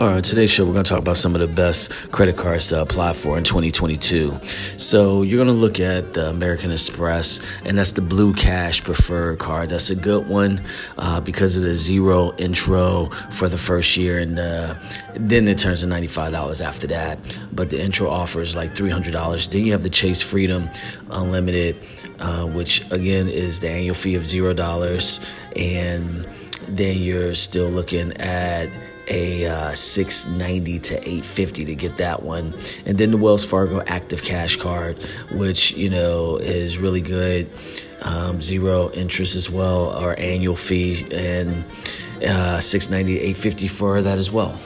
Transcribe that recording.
All right, today's show, we're going to talk about some of the best credit cards to apply for in 2022. So, you're going to look at the American Express, and that's the Blue Cash Preferred card. That's a good one uh, because of the zero intro for the first year, and uh, then it turns to $95 after that. But the intro offer is like $300. Then you have the Chase Freedom Unlimited, uh, which again is the annual fee of $0. And then you're still looking at a uh, 690 to 850 to get that one. And then the wells fargo active cash card which you know is really good. Um, zero interest as well or annual fee and uh, 690 850 for that as well